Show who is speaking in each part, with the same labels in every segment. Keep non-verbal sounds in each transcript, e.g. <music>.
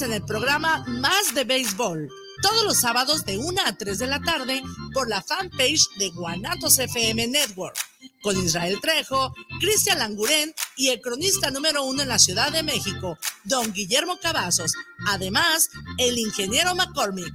Speaker 1: en el programa Más de Béisbol, todos los sábados de 1 a 3 de la tarde por la fanpage de Guanatos FM Network, con Israel Trejo, Cristian Languren y el cronista número uno en la Ciudad de México, don Guillermo Cavazos, además el ingeniero McCormick.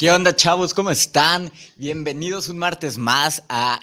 Speaker 2: ¿Qué onda, chavos? ¿Cómo están? Bienvenidos un martes más a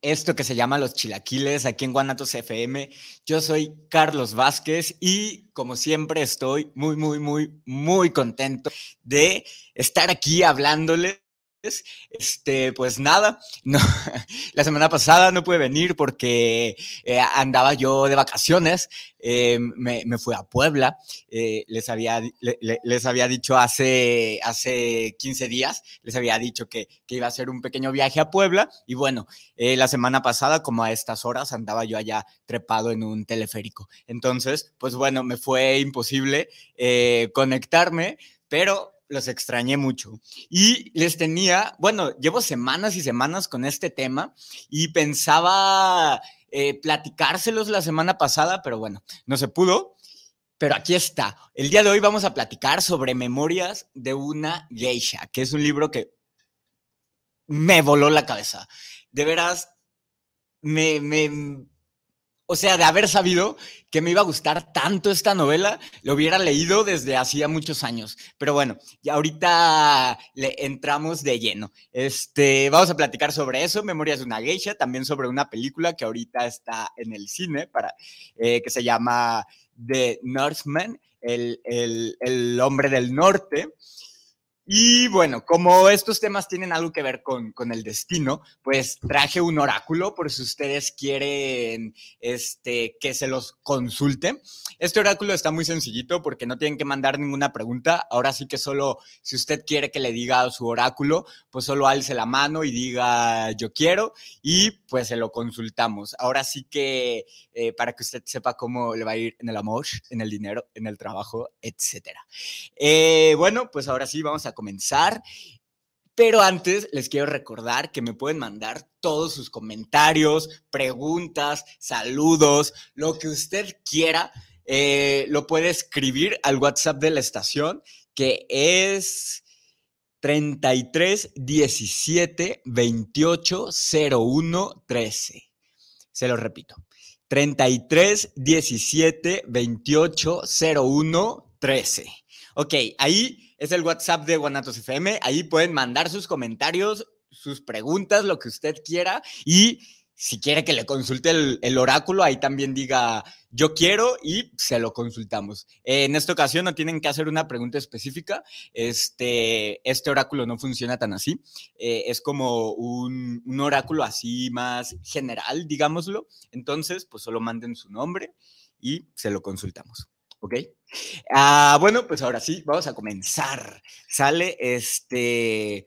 Speaker 2: esto que se llama Los Chilaquiles aquí en Guanatos FM. Yo soy Carlos Vázquez y como siempre estoy muy, muy, muy, muy contento de estar aquí hablándoles este, pues nada, no, <laughs> la semana pasada no pude venir porque eh, andaba yo de vacaciones, eh, me, me, fui a Puebla, eh, les, había, les había dicho hace, hace 15 días, les había dicho que, que, iba a hacer un pequeño viaje a Puebla y bueno, la semana pasada como a estas horas andaba yo allá trepado en un teleférico. Entonces, pues bueno, me fue imposible conectarme, pero los extrañé mucho. Y les tenía, bueno, llevo semanas y semanas con este tema y pensaba eh, platicárselos la semana pasada, pero bueno, no se pudo. Pero aquí está. El día de hoy vamos a platicar sobre Memorias de una geisha, que es un libro que me voló la cabeza. De veras, me, me, o sea, de haber sabido que me iba a gustar tanto esta novela, lo hubiera leído desde hacía muchos años. Pero bueno, ya ahorita le entramos de lleno. Este, vamos a platicar sobre eso, Memorias de una geisha, también sobre una película que ahorita está en el cine, para, eh, que se llama The Northman, el, el, el hombre del norte. Y bueno, como estos temas tienen algo que ver con, con, el destino, pues traje un oráculo por si ustedes quieren este, que se los consulte. Este oráculo está muy sencillito porque no tienen que mandar ninguna pregunta. Ahora sí que solo si usted quiere que le diga su oráculo, pues solo alce la mano y diga yo quiero y pues se lo consultamos. Ahora sí que eh, para que usted sepa cómo le va a ir en el amor, en el dinero, en el trabajo, etcétera. Eh, bueno, pues ahora sí vamos a comenzar. Pero antes les quiero recordar que me pueden mandar todos sus comentarios, preguntas, saludos, lo que usted quiera. Eh, lo puede escribir al WhatsApp de la estación, que es 33 17 28 01 13. Se lo repito. 33 17 28 01 13. Ok, ahí es el WhatsApp de Guanatos FM. Ahí pueden mandar sus comentarios, sus preguntas, lo que usted quiera. Y si quiere que le consulte el, oráculo, ahí también diga yo quiero y se lo consultamos. en esta ocasión no tienen que hacer una pregunta específica. Este, este oráculo no funciona tan así. Eh, es como un, un oráculo así más general, digámoslo. Entonces, pues solo manden su nombre y se lo consultamos. ¿Ok? Ah, bueno, pues ahora sí, vamos a comenzar. Sale este.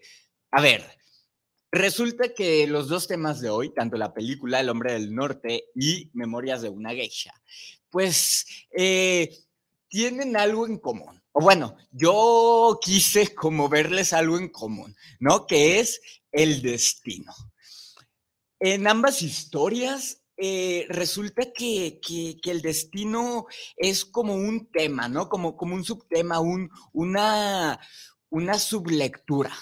Speaker 2: A ver, resulta que los dos temas de hoy, tanto la película El hombre del norte y Memorias de una geisha, pues eh, tienen algo en común. O bueno, yo quise como verles algo en común, ¿no? Que es el destino. En ambas historias eh, resulta que, el destino es como un tema, ¿no? Como, como un subtema, un, una, una sublectura.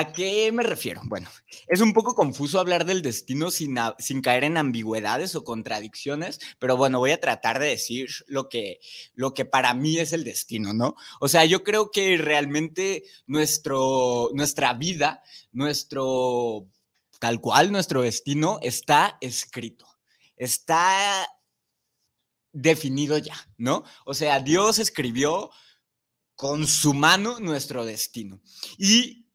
Speaker 2: ¿A qué me refiero? Bueno, es un poco confuso hablar del destino sin, sin, caer en ambigüedades o contradicciones, pero bueno, voy a tratar de decir lo que, lo que para mí es el destino, ¿no? O sea, yo creo que realmente nuestro, nuestra vida, nuestro tal cual nuestro destino está escrito, está definido ya, ¿no? O sea, Dios escribió con su mano nuestro destino. Y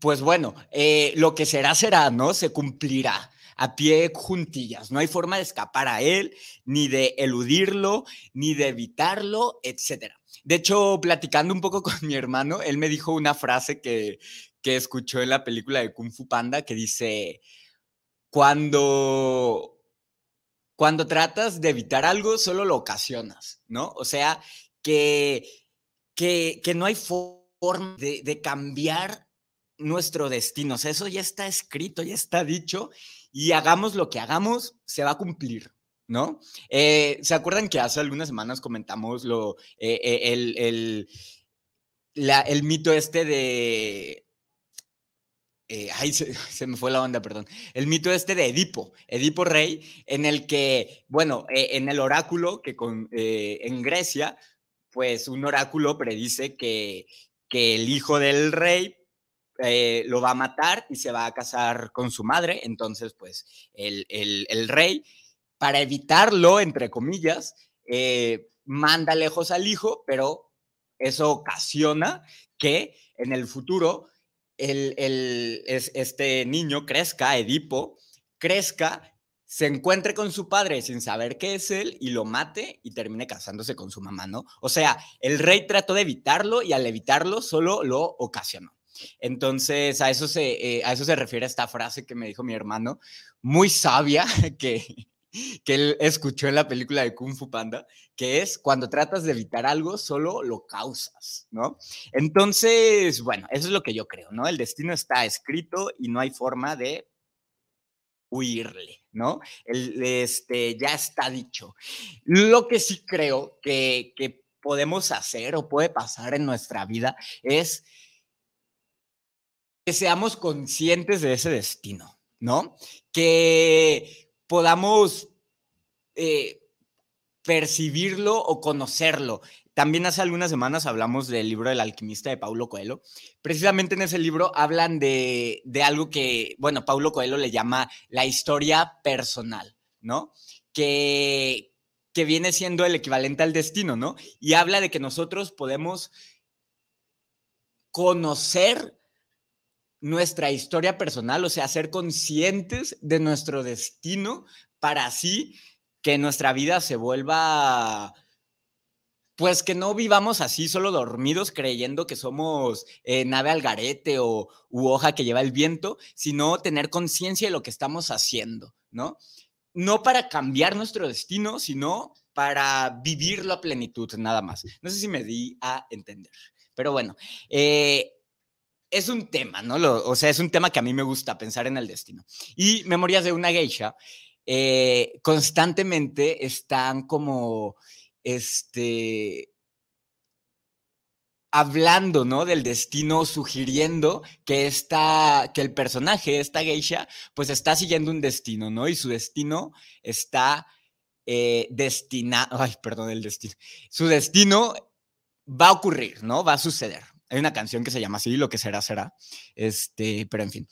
Speaker 2: pues bueno, eh, lo que será, será, ¿no? Se cumplirá a pie juntillas. No hay forma de escapar a él, ni de eludirlo, ni de evitarlo, etc. De hecho, platicando un poco <laughs> con mi hermano, él me dijo una frase que, que escuchó en la película de Kung Fu Panda que dice, cuando, cuando tratas de evitar algo, solo lo ocasionas, ¿no? O sea, que, que, que no hay forma de, cambiar nuestro destino. O sea, eso ya está escrito, ya está dicho y hagamos lo que hagamos, se va a cumplir, ¿no? Eh, ¿Se acuerdan que hace algunas semanas comentamos lo, eh, eh, el, el, el, mito este de... ay, <laughs> se, me fue la onda, perdón. El mito este de Edipo, Edipo Rey, en el que, bueno, en el oráculo que con, en Grecia, pues un oráculo predice que, que el hijo del rey eh, lo va a matar y se va a casar con su madre. Entonces, pues el, rey, para evitarlo, entre comillas, eh, manda lejos al hijo, pero eso ocasiona que en el futuro el, este niño crezca, Edipo, crezca, se encuentre con su padre sin saber qué es él y lo mate y termine casándose con su mamá, ¿no? O sea, el rey trató de evitarlo y al evitarlo solo lo ocasionó. Entonces, a eso, se, eh, a eso se refiere esta frase que me dijo mi hermano, muy sabia, <laughs> que, que él escuchó en la película de Kung Fu Panda, que es cuando tratas de evitar algo, solo lo causas, ¿no? Entonces, bueno, eso es lo que yo creo, ¿no? El destino está escrito y no hay forma de huirle, ¿no? El, este, ya está dicho. Lo que sí creo que, que podemos hacer o puede pasar en nuestra vida es que seamos conscientes de ese destino, ¿no? Que podamos eh, percibirlo o conocerlo. También hace algunas semanas hablamos del libro del alquimista de Paulo Coelho. Precisamente en ese libro hablan de, de algo que, bueno, Paulo Coelho le llama la historia personal, ¿no? Que, que viene siendo el equivalente al destino, ¿no? Y habla de que nosotros podemos conocer nuestra historia personal, o sea, ser conscientes de nuestro destino para así que nuestra vida se vuelva, pues que no vivamos así solo dormidos creyendo que somos eh, nave al garete o u hoja que lleva el viento, sino tener conciencia de lo que estamos haciendo, ¿no? No para cambiar nuestro destino, sino para vivirlo a plenitud, nada más. No sé si me di a entender. Pero bueno, eh, es un tema, ¿no? o sea, es un tema que a mí me gusta pensar en el destino. Y Memorias de una geisha eh, constantemente están como, este, hablando, ¿no? Del destino, sugiriendo que que el personaje, esta geisha, pues está siguiendo un destino, ¿no? Y su destino está eh, destinado, ay, perdón, el destino. Su destino va a ocurrir, ¿no? Va a suceder. Hay una canción que se llama así, Lo que será, será. Este, pero en fin.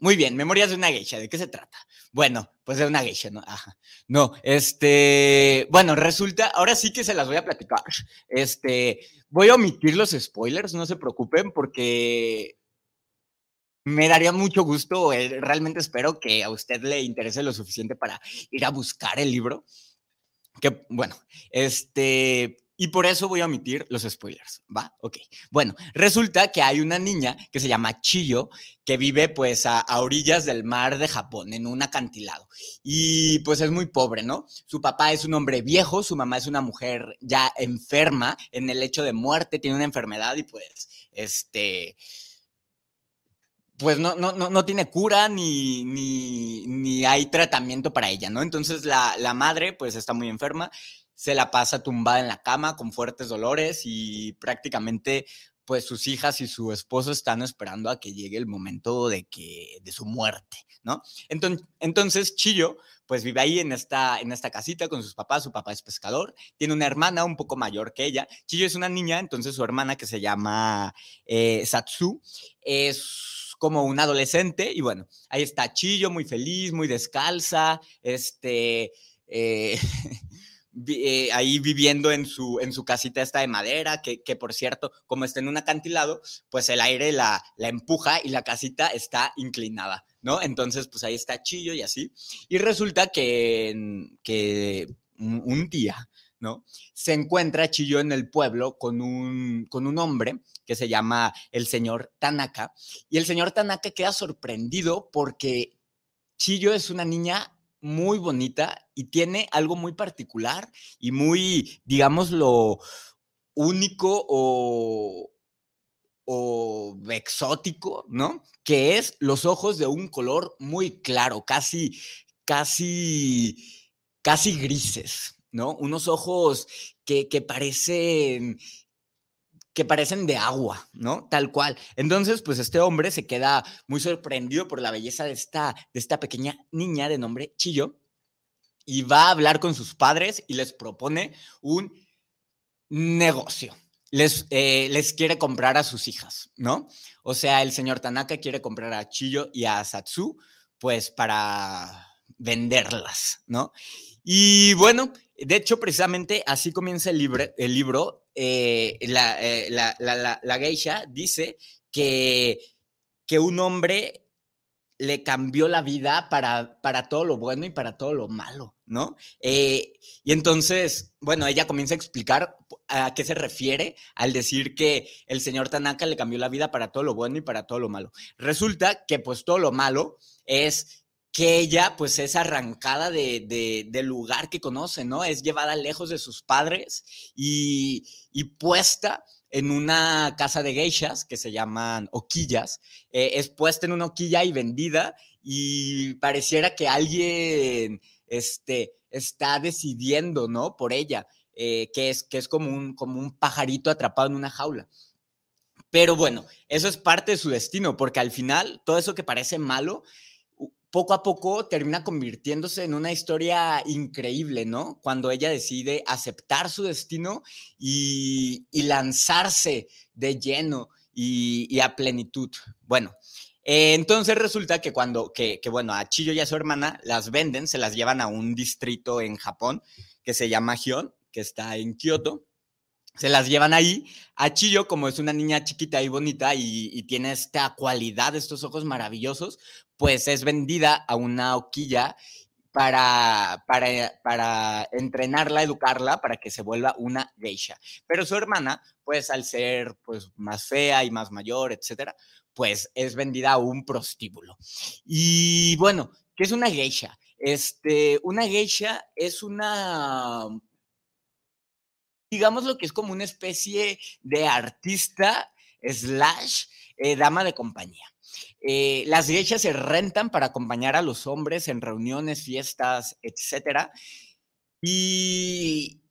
Speaker 2: Muy bien, Memorias de una geisha, ¿de qué se trata? Bueno, pues de una geisha, ¿no? Ajá. No, este, bueno, resulta, ahora sí que se las voy a platicar. Este, voy a omitir los spoilers, no se preocupen, porque me daría mucho gusto, eh, realmente espero que a usted le interese lo suficiente para ir a buscar el libro. Que, bueno, este, y por eso voy a omitir los spoilers, ¿va? Ok. Bueno, resulta que hay una niña que se llama Chiyo, que vive pues a, orillas del mar de Japón, en un acantilado. Y pues es muy pobre, ¿no? Su papá es un hombre viejo, su mamá es una mujer ya enferma, en el hecho de muerte, tiene una enfermedad y pues, este, pues no, no, no, no tiene cura ni, ni, ni, hay tratamiento para ella, ¿no? Entonces la, la madre pues está muy enferma se la pasa tumbada en la cama con fuertes dolores y prácticamente pues sus hijas y su esposo están esperando a que llegue el momento de que de su muerte, ¿no? Entonces, entonces Chillo pues vive ahí en esta en esta casita con sus papás, su papá es pescador, tiene una hermana un poco mayor que ella. Chillo es una niña, entonces su hermana que se llama eh, Satsu es como un adolescente y bueno, ahí está Chillo muy feliz, muy descalza, este eh, <laughs> eh, ahí viviendo en su, en su casita esta de madera, que, que, por cierto, como está en un acantilado, pues el aire la, la empuja y la casita está inclinada, ¿no? Entonces, pues ahí está Chillo y así. Y resulta que, que un día, ¿no? Se encuentra Chillo en el pueblo con un, con un hombre que se llama el señor Tanaka. Y el señor Tanaka queda sorprendido porque Chillo es una niña muy bonita y tiene algo muy particular y muy, digámoslo, único o, o exótico, ¿no? Que es los ojos de un color muy claro, casi, casi, casi grises, ¿no? Unos ojos que, que parecen que parecen de agua, ¿no? Tal cual. Entonces, pues este hombre se queda muy sorprendido por la belleza de esta, de esta pequeña niña de nombre Chillo y va a hablar con sus padres y les propone un negocio. Les, eh, les quiere comprar a sus hijas, ¿no? O sea, el señor Tanaka quiere comprar a Chillo y a Satsu, pues para venderlas, ¿no? Y bueno, de hecho, precisamente así comienza el, el libro eh, eh, la, geisha dice que, que un hombre le cambió la vida para, para todo lo bueno y para todo lo malo, ¿no? Eh, y entonces, bueno, ella comienza a explicar a qué se refiere al decir que el señor Tanaka le cambió la vida para todo lo bueno y para todo lo malo. Resulta que pues todo lo malo es que ella pues es arrancada de, del lugar que conoce, ¿no? Es llevada lejos de sus padres y, puesta en una casa de geishas que se llaman oquillas, eh, es puesta en una oquilla y vendida y pareciera que alguien este, está decidiendo, ¿no? Por ella, eh, que, es, que es como un, como un pajarito atrapado en una jaula. Pero bueno, eso es parte de su destino, porque al final todo eso que parece malo poco a poco termina convirtiéndose en una historia increíble, ¿no? Cuando ella decide aceptar su destino y, lanzarse de lleno y, a plenitud. Bueno, eh, entonces resulta que cuando, que, bueno, a Chiyo y a su hermana las venden, se las llevan a un distrito en Japón que se llama Gion, que está en Kioto se las llevan ahí. A Chillo, como es una niña chiquita y bonita y, y, tiene esta cualidad, estos ojos maravillosos, pues es vendida a una hoquilla para, para, para, entrenarla, educarla, para que se vuelva una geisha. Pero su hermana, pues al ser pues, más fea y más mayor, etcétera, pues es vendida a un prostíbulo. Y bueno, ¿qué es una geisha? Este, una geisha es una, digamos lo que es como una especie de artista slash eh, dama de compañía. Eh, las geishas se rentan para acompañar a los hombres en reuniones, fiestas, etc. Y,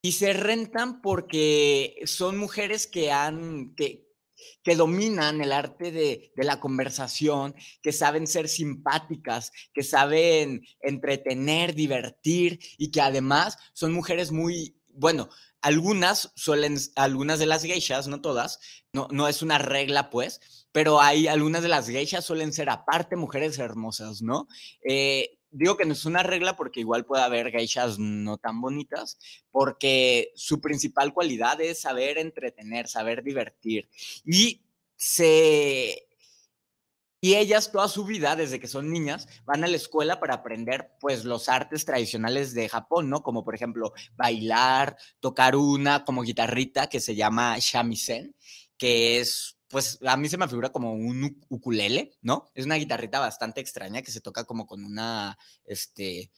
Speaker 2: y se rentan porque son mujeres que han, que, que dominan el arte de, de, la conversación, que saben ser simpáticas, que saben entretener, divertir y que además son mujeres muy, bueno, algunas suelen, algunas de las geishas, no todas, no, no es una regla pues, pero hay algunas de las geishas suelen ser aparte mujeres hermosas, ¿no? Eh, digo que no es una regla porque igual puede haber geishas no tan bonitas, porque su principal cualidad es saber entretener, saber divertir. Y se y ellas toda su vida, desde que son niñas, van a la escuela para aprender pues los artes tradicionales de Japón, ¿no? Como por ejemplo bailar, tocar una como guitarrita que se llama shamisen, que es pues a mí se me figura como un ukulele, ¿no? Es una guitarrita bastante extraña que se toca como con una, este,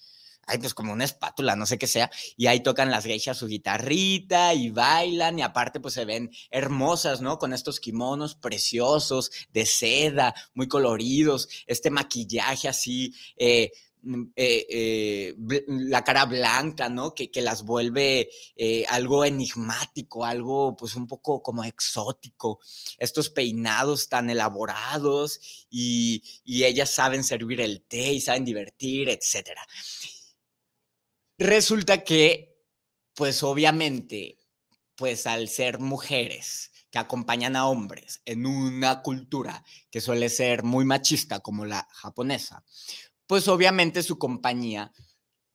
Speaker 2: ay, pues como una espátula, no sé qué sea, y ahí tocan las geishas su guitarrita y bailan y aparte pues se ven hermosas, ¿no? Con estos kimonos preciosos de seda, muy coloridos, este maquillaje así, eh, mm, eh, eh, la cara blanca, ¿no? Que, que las vuelve algo enigmático, algo pues un poco como exótico, estos peinados tan elaborados y, y ellas saben servir el té y saben divertir, etcétera. Resulta que, pues obviamente, pues al ser mujeres que acompañan a hombres en una cultura que suele ser muy machista como la japonesa, pues obviamente su compañía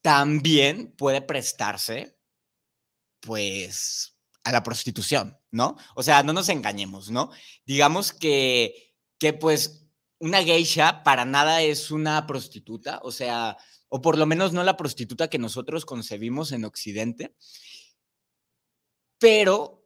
Speaker 2: también puede prestarse, pues, a la prostitución, ¿no? O sea, no nos engañemos, ¿no? Digamos que, que pues, una geisha para nada es una prostituta, o sea, o por lo menos no la prostituta que nosotros concebimos en Occidente, pero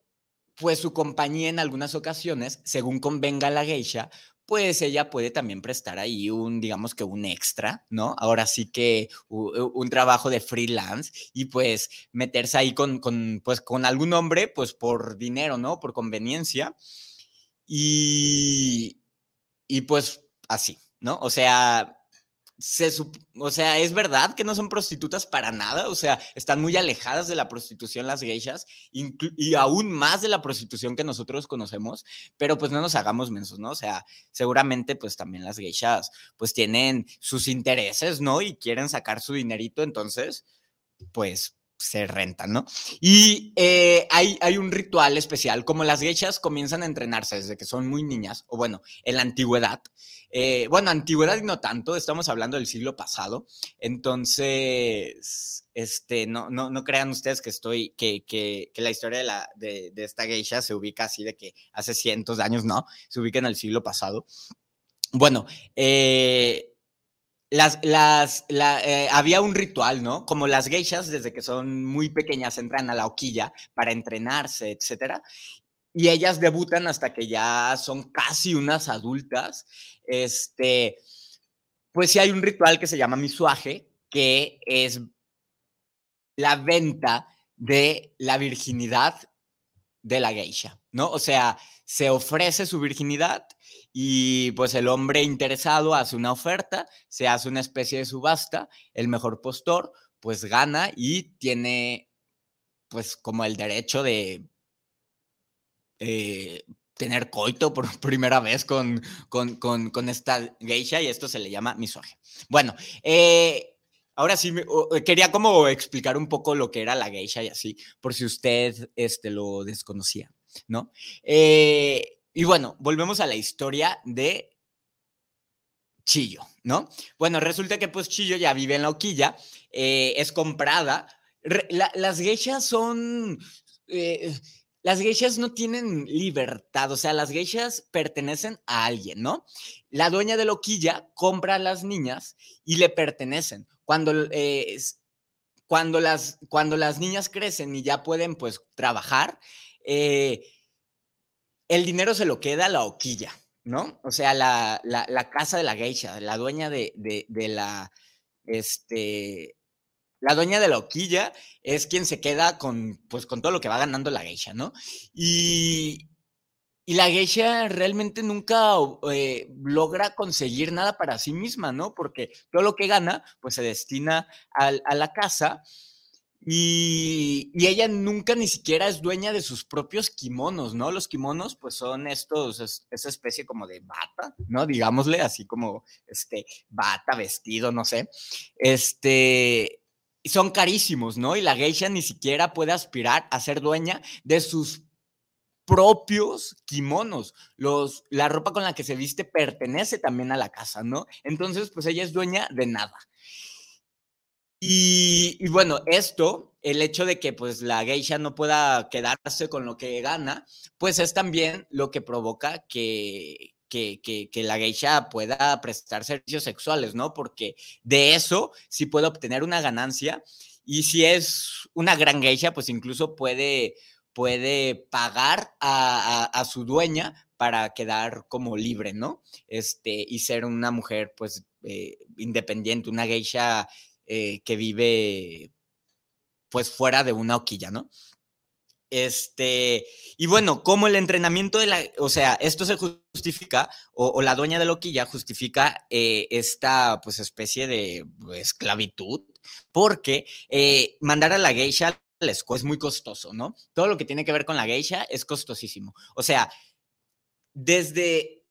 Speaker 2: pues su compañía en algunas ocasiones, según convenga la geisha, pues ella puede también prestar ahí un, digamos que un extra, ¿no? Ahora sí que un, trabajo de freelance y pues meterse ahí con, con, pues, con algún hombre, pues por dinero, ¿no? Por conveniencia. Y, y pues así, ¿no? O sea, o sea, es verdad que no son prostitutas para nada, o sea, están muy alejadas de la prostitución las geishas y aún más de la prostitución que nosotros conocemos, pero pues no nos hagamos mensos, ¿no? O sea, seguramente pues también las geishas pues tienen sus intereses, ¿no? Y quieren sacar su dinerito, entonces, pues se rentan, ¿no? Y eh, hay, hay un ritual especial, como las geishas comienzan a entrenarse desde que son muy niñas, o bueno, en la antigüedad, eh, bueno, antigüedad y no tanto, estamos hablando del siglo pasado, entonces, este, no, no, no crean ustedes que estoy, que, que, que la historia de, la, de, de, esta geisha se ubica así de que hace cientos de años, no, se ubica en el siglo pasado. Bueno, eh, las, las, eh, había un ritual, ¿no? Como las geishas, desde que son muy pequeñas, entran a la hoquilla para entrenarse, etcétera. Y ellas debutan hasta que ya son casi unas adultas. Este, pues sí hay un ritual que se llama misuaje, que es la venta de la virginidad de la geisha, ¿no? O sea, se ofrece su virginidad y pues el hombre interesado hace una oferta, se hace una especie de subasta, el mejor postor pues gana y tiene pues como el derecho de eh, tener coito por <laughs> primera vez con, con, con, esta geisha y esto se le llama misoge. Bueno, eh, ahora sí, quería como explicar un poco lo que era la geisha y así, por si usted este, lo desconocía, ¿no? Eh, y bueno, volvemos a la historia de Chillo, ¿no? Bueno, resulta que pues Chillo ya vive en la hoquilla, eh, es comprada. las geishas son... Eh, las geishas no tienen libertad, o sea, las geishas pertenecen a alguien, ¿no? La dueña de la hoquilla compra a las niñas y le pertenecen. Cuando, eh, cuando, las, cuando las niñas crecen y ya pueden, pues, trabajar, eh, el dinero se lo queda a la hoquilla, ¿no? O sea, la, casa de la geisha, la dueña de, la, este, la dueña de la hoquilla es quien se queda con, pues, con todo lo que va ganando la geisha, ¿no? Y, y la geisha realmente nunca eh, logra conseguir nada para sí misma, ¿no? Porque todo lo que gana, pues se destina a la casa y, ella nunca ni siquiera es dueña de sus propios kimonos, ¿no? Los kimonos, pues son estos, esa especie como de bata, ¿no? Digámosle, así como, este, bata, vestido, no sé. Este, son carísimos, ¿no? Y la geisha ni siquiera puede aspirar a ser dueña de sus propios kimonos. Los, la ropa con la que se viste pertenece también a la casa, ¿no? Entonces, pues ella es dueña de nada. Y, bueno, esto, el hecho de que pues la geisha no pueda quedarse con lo que gana, pues es también lo que provoca que, que, que, la geisha pueda prestar servicios sexuales, ¿no? Porque de eso sí puede obtener una ganancia y si es una gran geisha, pues incluso puede, puede pagar a, su dueña para quedar como libre, ¿no? Este, y ser una mujer pues eh, independiente, una geisha eh, que vive pues fuera de una hoquilla, ¿no? Este, y bueno, como el entrenamiento de la, o sea, esto se justifica, o, la dueña de la hoquilla justifica eh, esta, pues, especie de esclavitud, porque eh, mandar a la geisha es muy costoso, ¿no? Todo lo que tiene que ver con la geisha es costosísimo. O sea, desde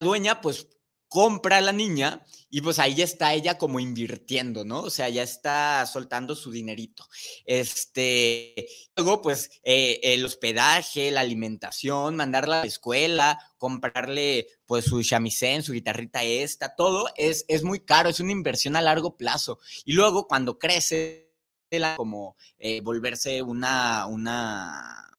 Speaker 2: la dueña, pues, compra a la niña y pues ahí ya está ella como invirtiendo, ¿no? O sea, ya está soltando su dinerito. Este, luego pues eh, el hospedaje, la alimentación, mandarla a la escuela, comprarle pues su chamisén, su guitarrita esta, todo es, es muy caro, es una inversión a largo plazo. Y luego cuando crece, como eh, volverse una, una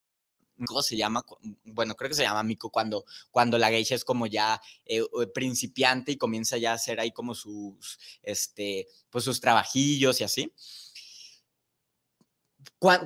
Speaker 2: ¿cómo se llama? Bueno, creo que se llama Mico cuando, cuando la geisha es como ya eh, principiante y comienza ya a hacer ahí como sus, este, pues sus trabajillos y así.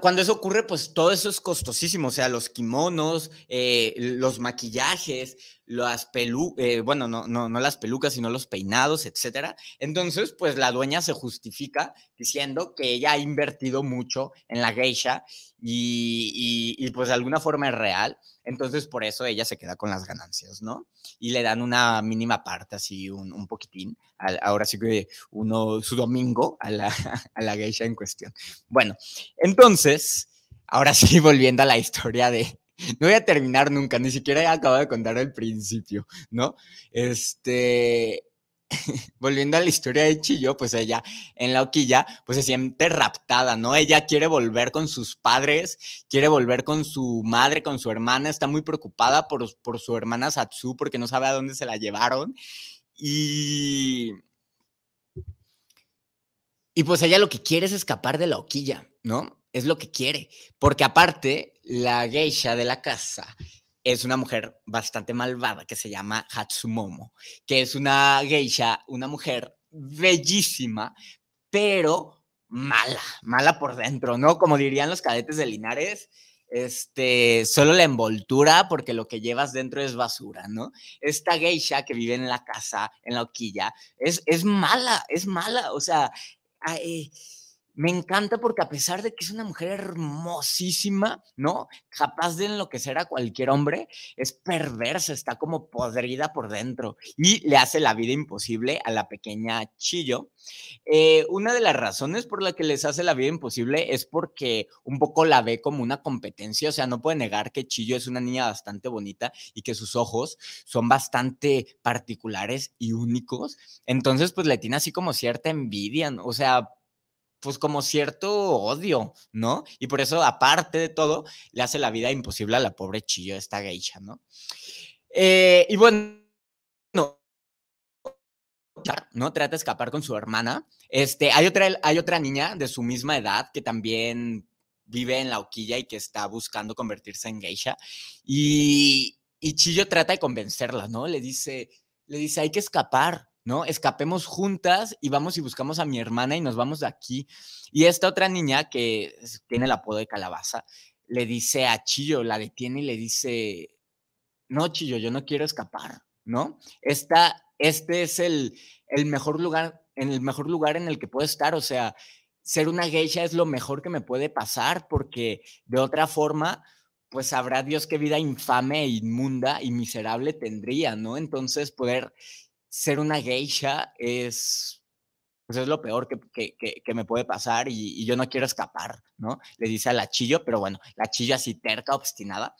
Speaker 2: Cuando, eso ocurre, pues todo eso es costosísimo, o sea, los kimonos, eh, los maquillajes, las pelucas, eh, bueno, no, no, no las pelucas, sino los peinados, etcétera. Entonces, pues la dueña se justifica diciendo que ella ha invertido mucho en la geisha y, y, pues de alguna forma es real. Entonces, por eso ella se queda con las ganancias, ¿no? Y le dan una mínima parte, así un, un poquitín. ahora sí que uno, su domingo a la, <laughs> a la geisha en cuestión. Bueno, entonces, ahora sí, <laughs> volviendo a la historia de, no voy a terminar nunca, ni siquiera he acabado de contar el principio, ¿no? Este, <laughs> volviendo a la historia de Chillo, pues ella en la hoquilla, pues se siente raptada, ¿no? Ella quiere volver con sus padres, quiere volver con su madre, con su hermana, está muy preocupada por, su hermana Satsu porque no sabe a dónde se la llevaron. Y... Y pues ella lo que quiere es escapar de la hoquilla, ¿no? Es lo que quiere, porque aparte la geisha de la casa es una mujer bastante malvada que se llama Hatsumomo, que es una geisha, una mujer bellísima, pero mala, mala por dentro, ¿no? Como dirían los cadetes de Linares, este, solo la envoltura porque lo que llevas dentro es basura, ¿no? Esta geisha que vive en la casa, en la hoquilla, es, es mala, es mala, o sea, me encanta porque a pesar de que es una mujer hermosísima, ¿no? Capaz de enloquecer a cualquier hombre, es perversa, está como podrida por dentro y le hace la vida imposible a la pequeña Chillo. Eh, una de las razones por la que les hace la vida imposible es porque un poco la ve como una competencia, o sea, no puede negar que Chillo es una niña bastante bonita y que sus ojos son bastante particulares y únicos. Entonces, pues le tiene así como cierta envidia, o sea, pues como cierto odio, ¿no? Y por eso, aparte de todo, le hace la vida imposible a la pobre Chillo, esta geisha, ¿no? Eh, y bueno, no. Trata de escapar con su hermana. Este, hay otra, hay otra niña de su misma edad que también vive en la hoquilla y que está buscando convertirse en geisha. Y, y Chillo trata de convencerla, ¿no? Le dice, le dice, hay que escapar, ¿no? Escapemos juntas y vamos y buscamos a mi hermana y nos vamos de aquí. Y esta otra niña que tiene el apodo de calabaza, le dice a Chillo, la detiene y le dice, no, Chillo, yo no quiero escapar, ¿no? Esta, este es el, el mejor lugar, en el mejor lugar en el que puedo estar, o sea, ser una geisha es lo mejor que me puede pasar porque de otra forma, pues sabrá Dios qué vida infame e inmunda y miserable tendría, ¿no? Entonces poder ser una geisha es, pues es lo peor que, me puede pasar y, yo no quiero escapar, ¿no? Le dice a la chillo, pero bueno, la chillo así terca, obstinada,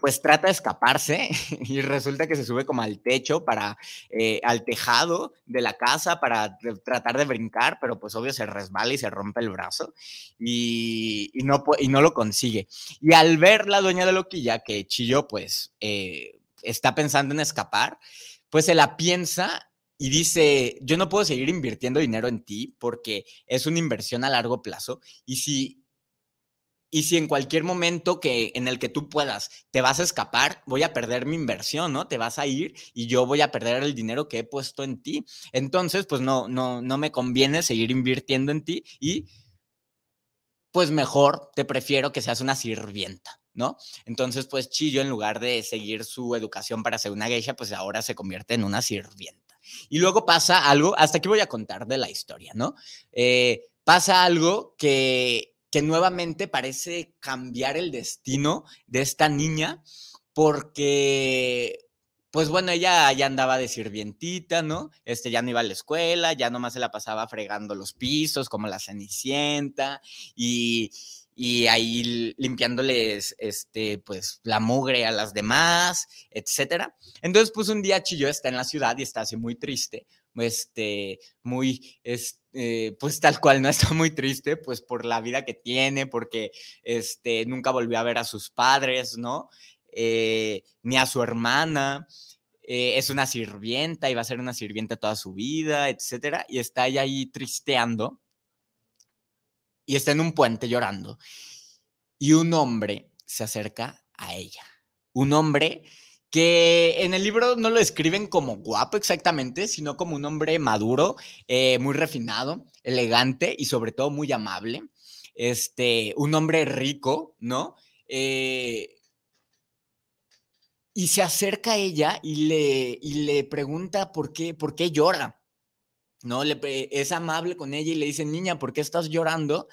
Speaker 2: pues trata de escaparse <laughs> y resulta que se sube como al techo para, eh, al tejado de la casa para tratar de brincar, pero pues obvio se resbala y se rompe el brazo y, y no, y no lo consigue. Y al ver la dueña de Loquilla que Chillo pues eh, está pensando en escapar, pues se la piensa y dice, yo no puedo seguir invirtiendo dinero en ti porque es una inversión a largo plazo y si y si en cualquier momento que en el que tú puedas te vas a escapar, voy a perder mi inversión, ¿no? Te vas a ir y yo voy a perder el dinero que he puesto en ti. Entonces, pues no no no me conviene seguir invirtiendo en ti y pues mejor te prefiero que seas una sirvienta. ¿No? Entonces, pues Chillo, en lugar de seguir su educación para ser una geisha, pues ahora se convierte en una sirvienta. Y luego pasa algo, hasta aquí voy a contar de la historia, ¿no? Eh, pasa algo que, que nuevamente parece cambiar el destino de esta niña, porque pues bueno, ella ya andaba de sirvientita, ¿no? Este ya no iba a la escuela, ya nomás se la pasaba fregando los pisos como la cenicienta y, y ahí limpiándoles, este, pues, la mugre a las demás, etcétera. Entonces, pues, un día Chillo está en la ciudad y está así muy triste, este, muy, este, pues, tal cual, no <laughs> está muy triste, pues, por la vida que tiene, porque, este, nunca volvió a ver a sus padres, ¿no? Eh, ni a su hermana, eh, es una sirvienta y va a ser una sirvienta toda su vida, etcétera, y está ella ahí tristeando y está en un puente llorando. Y un hombre se acerca a ella. Un hombre que en el libro no lo escriben como guapo exactamente, sino como un hombre maduro, eh, muy refinado, elegante y sobre todo muy amable. Este, un hombre rico, ¿no? Eh, y se acerca a ella y le, y le pregunta por qué, por qué llora. ¿No? Le, es amable con ella y le dice, niña, ¿por qué estás llorando?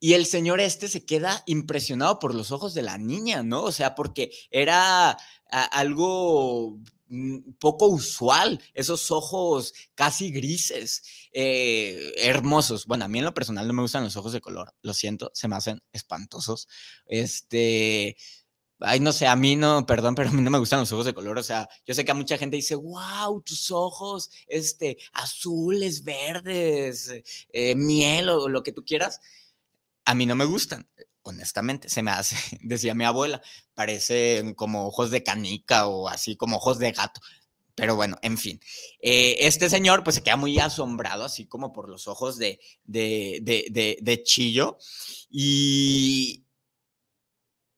Speaker 2: Y el señor este se queda impresionado por los ojos de la niña, ¿no? O sea, porque era algo mm, poco usual, esos ojos casi grises, eh, hermosos. Bueno, a mí en lo personal no me gustan los ojos de color, lo siento, se me hacen espantosos. Este, Ay, no sé, a mí no, perdón, pero a mí no me gustan los ojos de color. O sea, yo sé que a mucha gente dice, wow, tus ojos, este, azules, verdes, eh, miel o lo que tú quieras. A mí no me gustan, honestamente, se me hace, <laughs> decía mi abuela, parecen como ojos de canica o así como ojos de gato. Pero bueno, en fin, eh, este señor pues se queda muy asombrado, así como por los ojos de, de, de, de Chillo. Y,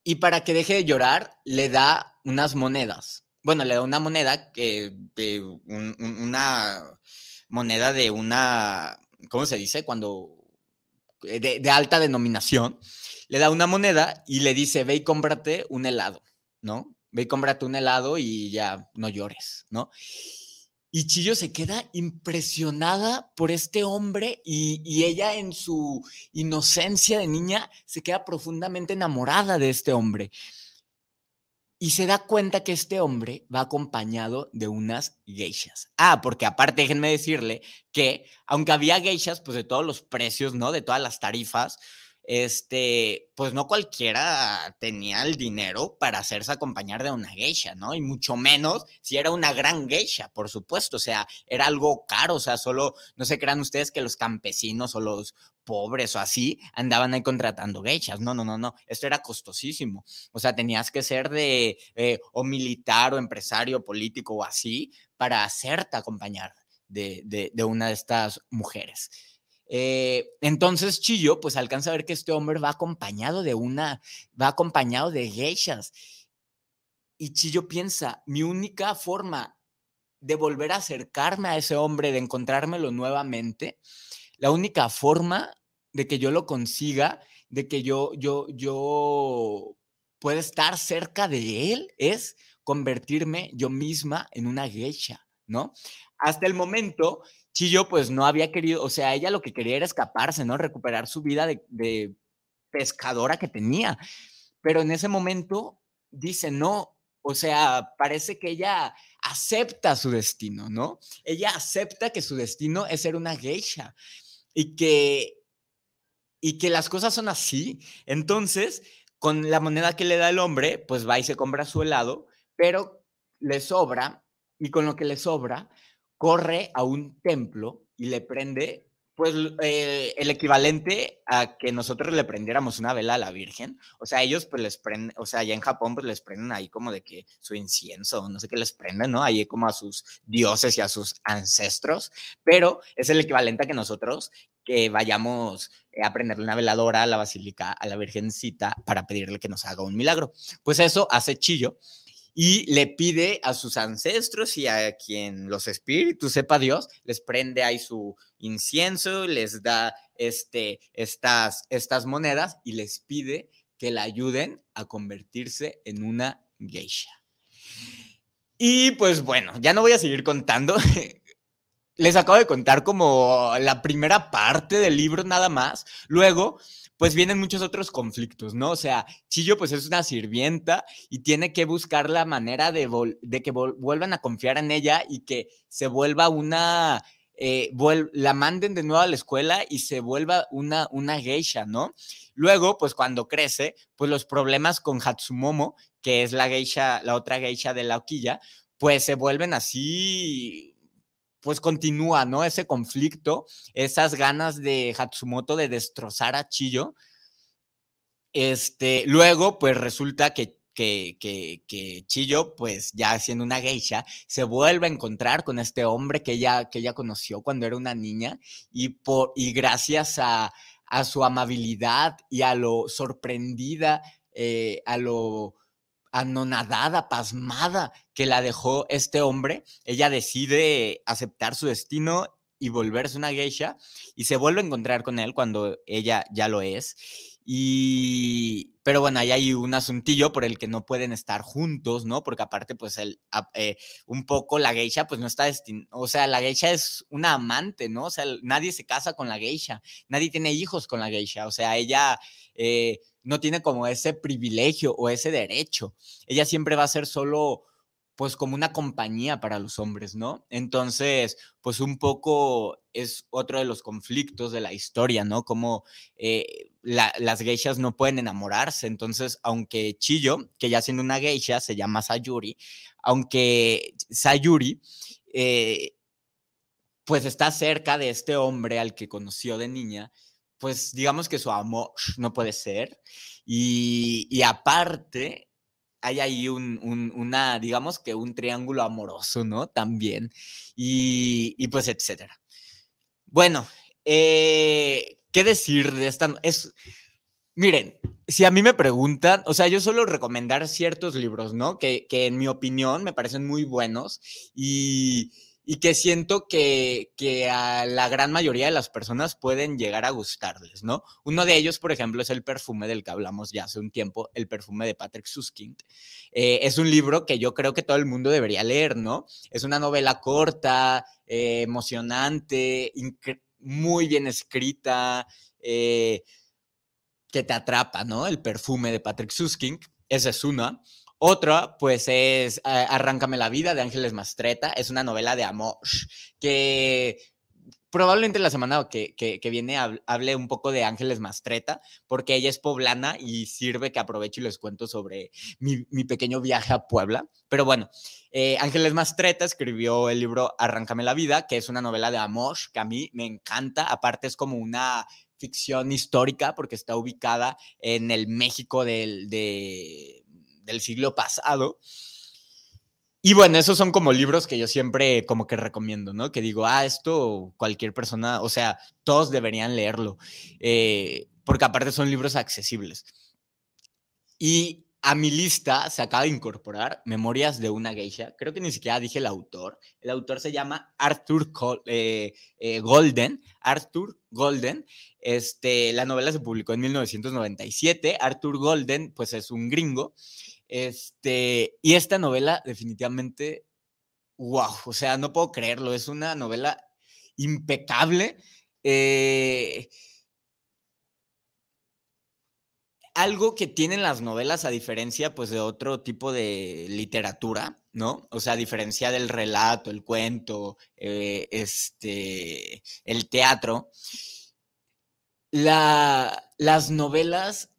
Speaker 2: y para que deje de llorar, le da unas monedas. Bueno, le da una moneda que, de una moneda de una, ¿cómo se dice? Cuando, eh, de, alta denominación. Le da una moneda y le dice, ve y cómprate un helado, ¿no? Ve y cómprate un helado y ya no llores, ¿no? Y Chillo se queda impresionada por este hombre y, ella en su inocencia de niña se queda profundamente enamorada de este hombre. Y se da cuenta que este hombre va acompañado de unas geishas. Ah, porque aparte déjenme decirle que aunque había geishas, pues de todos los precios, ¿no? De todas las tarifas, este, pues no cualquiera tenía el dinero para hacerse acompañar de una geisha, ¿no? Y mucho menos si era una gran geisha, por supuesto, o sea, era algo caro, o sea, solo, no se crean ustedes que los campesinos o los pobres o así andaban ahí contratando geishas, no, no, no, no, esto era costosísimo, o sea, tenías que ser de, eh, o militar o empresario político o así para hacerte acompañar de, de una de estas mujeres. Eh, entonces Chillo pues alcanza a ver que este hombre va acompañado de una, va acompañado de geishas. Y Chillo piensa, mi única forma de volver a acercarme a ese hombre, de encontrármelo nuevamente, la única forma de que yo lo consiga, de que yo, yo, yo pueda estar cerca de él, es convertirme yo misma en una geisha, ¿no? Hasta el momento, Chillo pues no había querido, o sea, ella lo que quería era escaparse, ¿no? Recuperar su vida de, pescadora que tenía. Pero en ese momento dice, no, o sea, parece que ella acepta su destino, ¿no? Ella acepta que su destino es ser una geisha y que, y que las cosas son así. Entonces, con la moneda que le da el hombre, pues va y se compra su helado, pero le sobra y con lo que le sobra, corre a un templo y le prende, pues, eh, el equivalente a que nosotros le prendiéramos una vela a la Virgen. O sea, ellos, pues, les prenden, o sea, allá en Japón, pues, les prenden ahí como de que su incienso, no sé qué les prenden, ¿no? Ahí como a sus dioses y a sus ancestros, pero es el equivalente a que nosotros que vayamos a prenderle una veladora a la basílica, a la Virgencita, para pedirle que nos haga un milagro. Pues eso hace Chillo y le pide a sus ancestros y a quien los espíritus, sepa Dios, les prende ahí su incienso, les da este, estas, estas monedas y les pide que la ayuden a convertirse en una geisha. Y pues bueno, ya no voy a seguir contando. <laughs> Les acabo de contar como la primera parte del libro nada más. Luego pues vienen muchos otros conflictos, ¿no? O sea, Chillo pues es una sirvienta y tiene que buscar la manera de, de que vuelvan a confiar en ella y que se vuelva una eh, la manden de nuevo a la escuela y se vuelva una, una geisha, ¿no? Luego, pues cuando crece, pues los problemas con Hatsumomo, que es la geisha, la otra geisha de la hoquilla, pues se vuelven así, pues continúa, ¿no? Ese conflicto, esas ganas de Hatsumoto de destrozar a Chiyo. Este, luego, pues resulta que que, que, que, Chillo, pues ya siendo una geisha, se vuelve a encontrar con este hombre que ella, que ella conoció cuando era una niña y, por, y gracias a, a su amabilidad y a lo sorprendida, eh, a lo anonadada, pasmada que la dejó este hombre, ella decide aceptar su destino y volverse una geisha y se vuelve a encontrar con él cuando ella ya lo es. Y, pero bueno, ahí hay un asuntillo por el que no pueden estar juntos, ¿no? Porque aparte, pues, el, eh, un poco la geisha, pues no está destinada, o sea, la geisha es una amante, ¿no? O sea, nadie se casa con la geisha, nadie tiene hijos con la geisha, o sea, ella eh, no tiene como ese privilegio o ese derecho, ella siempre va a ser solo pues como una compañía para los hombres, ¿no? Entonces, pues un poco es otro de los conflictos de la historia, ¿no? Como eh, las geishas no pueden enamorarse, entonces, aunque Chiyo, que ya siendo una geisha, se llama Sayuri, aunque Sayuri, eh, pues está cerca de este hombre al que conoció de niña, pues digamos que su amor no puede ser. Y, y aparte, hay ahí un, una, digamos que un triángulo amoroso, ¿no? También. Y, pues, etcétera. Bueno, eh, ¿qué decir de esta? Es, miren, si a mí me preguntan, o sea, yo suelo recomendar ciertos libros, ¿no? Que, que en mi opinión me parecen muy buenos y y que siento que, a la gran mayoría de las personas pueden llegar a gustarles, ¿no? Uno de ellos, por ejemplo, es el perfume del que hablamos ya hace un tiempo, el perfume de Patrick Suskind. Eh, es un libro que yo creo que todo el mundo debería leer, ¿no? Es una novela corta, eh, emocionante, muy bien escrita, eh, que te atrapa, ¿no? El perfume de Patrick Suskind. Esa es una. Otra, pues es eh, Arráncame la vida de Ángeles Mastreta. Es una novela de amor que probablemente la semana que, que, viene hable un poco de Ángeles Mastreta, porque ella es poblana y sirve que aprovecho y les cuento sobre mi, pequeño viaje a Puebla. Pero bueno, eh, Ángeles Mastreta escribió el libro Arráncame la vida, que es una novela de amor que a mí me encanta. Aparte es como una ficción histórica porque está ubicada en el México del, de del siglo pasado. Y bueno, esos son como libros que yo siempre como que recomiendo, ¿no? Que digo, ah, esto cualquier persona, o sea, todos deberían leerlo, eh, porque aparte son libros accesibles. Y a mi lista se acaba de incorporar Memorias de una geisha. Creo que ni siquiera dije el autor. El autor se llama Arthur eh, eh, Golden. Arthur Golden. Este, la novela se publicó en 1997. Arthur Golden, pues es un gringo. Este, y esta novela definitivamente, wow, o sea, no puedo creerlo, es una novela impecable. Eh, algo que tienen las novelas a diferencia pues de otro tipo de literatura, ¿no? O sea, a diferencia del relato, el cuento, eh, este, el teatro, las novelas